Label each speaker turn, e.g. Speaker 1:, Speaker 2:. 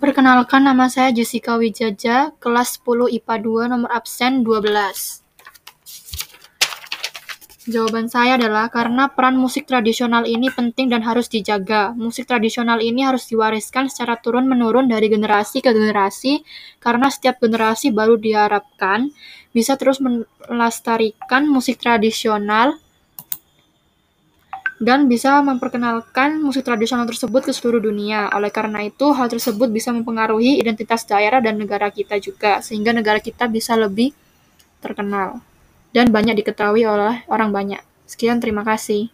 Speaker 1: Perkenalkan nama saya Jessica Wijaja, kelas 10 IPA 2, nomor absen 12. Jawaban saya adalah karena peran musik tradisional ini penting dan harus dijaga. Musik tradisional ini harus diwariskan secara turun-menurun dari generasi ke generasi, karena setiap generasi baru diharapkan bisa terus melestarikan musik tradisional dan bisa memperkenalkan musik tradisional tersebut ke seluruh dunia. Oleh karena itu, hal tersebut bisa mempengaruhi identitas daerah dan negara kita juga, sehingga negara kita bisa lebih terkenal dan banyak diketahui oleh orang banyak. Sekian, terima kasih.